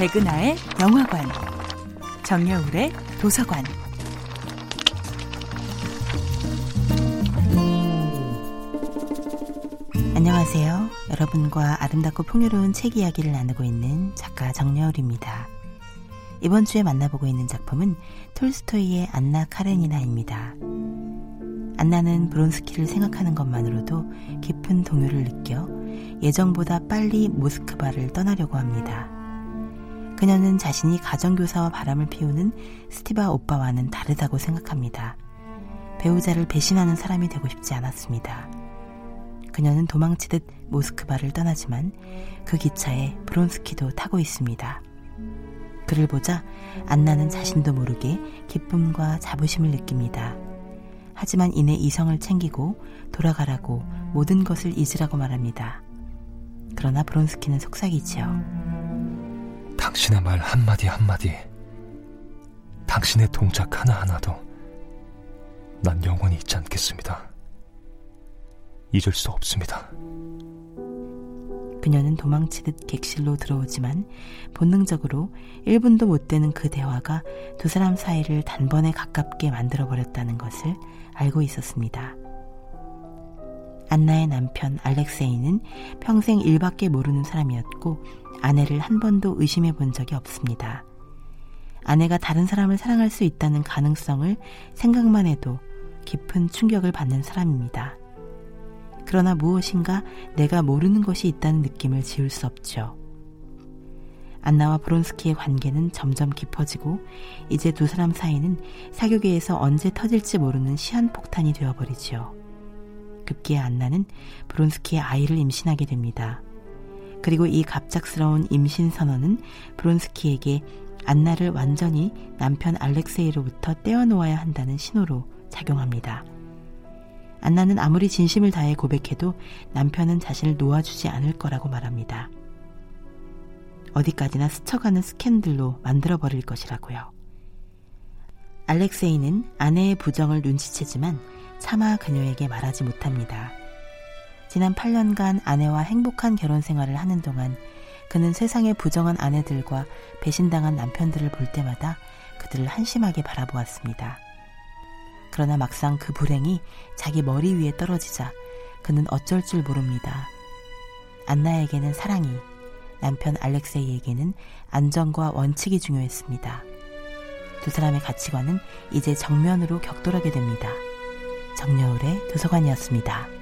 백은하의 영화관, 정여울의 도서관. 안녕하세요. 여러분과 아름답고 풍요로운 책 이야기를 나누고 있는 작가 정여울입니다. 이번 주에 만나보고 있는 작품은 톨스토이의 안나 카레니나입니다. 안나는 브론스키를 생각하는 것만으로도 깊은 동요를 느껴 예정보다 빨리 모스크바를 떠나려고 합니다. 그녀는 자신이 가정교사와 바람을 피우는 스티바 오빠와는 다르다고 생각합니다. 배우자를 배신하는 사람이 되고 싶지 않았습니다. 그녀는 도망치듯 모스크바를 떠나지만 그 기차에 브론스키도 타고 있습니다. 그를 보자 안나는 자신도 모르게 기쁨과 자부심을 느낍니다. 하지만 이내 이성을 챙기고 돌아가라고 모든 것을 잊으라고 말합니다. 그러나 브론스키는 속삭이지요. 당신의 말 한마디 한마디, 당신의 동작 하나하나도 난 영원히 잊지 않겠습니다. 잊을 수 없습니다. 그녀는 도망치듯 객실로 들어오지만 본능적으로 1분도 못 되는 그 대화가 두 사람 사이를 단번에 가깝게 만들어버렸다는 것을 알고 있었습니다. 안나의 남편 알렉세이는 평생 일밖에 모르는 사람이었고 아내를 한 번도 의심해 본 적이 없습니다. 아내가 다른 사람을 사랑할 수 있다는 가능성을 생각만 해도 깊은 충격을 받는 사람입니다. 그러나 무엇인가 내가 모르는 것이 있다는 느낌을 지울 수 없죠. 안나와 브론스키의 관계는 점점 깊어지고 이제 두 사람 사이는 사교계에서 언제 터질지 모르는 시한폭탄이 되어버리지요. 급기야 안나는 브론스키의 아이를 임신하게 됩니다. 그리고 이 갑작스러운 임신 선언은 브론스키에게 안나를 완전히 남편 알렉세이로부터 떼어놓아야 한다는 신호로 작용합니다. 안나는 아무리 진심을 다해 고백해도 남편은 자신을 놓아주지 않을 거라고 말합니다. 어디까지나 스쳐가는 스캔들로 만들어버릴 것이라고요. 알렉세이는 아내의 부정을 눈치채지만 차마 그녀에게 말하지 못합니다. 지난 8년간 아내와 행복한 결혼 생활을 하는 동안 그는 세상의 부정한 아내들과 배신당한 남편들을 볼 때마다 그들을 한심하게 바라보았습니다. 그러나 막상 그 불행이 자기 머리 위에 떨어지자 그는 어쩔 줄 모릅니다. 안나에게는 사랑이, 남편 알렉세이에게는 안정과 원칙이 중요했습니다. 두 사람의 가치관은 이제 정면으로 격돌하게 됩니다. 정여울의 도서관이었습니다.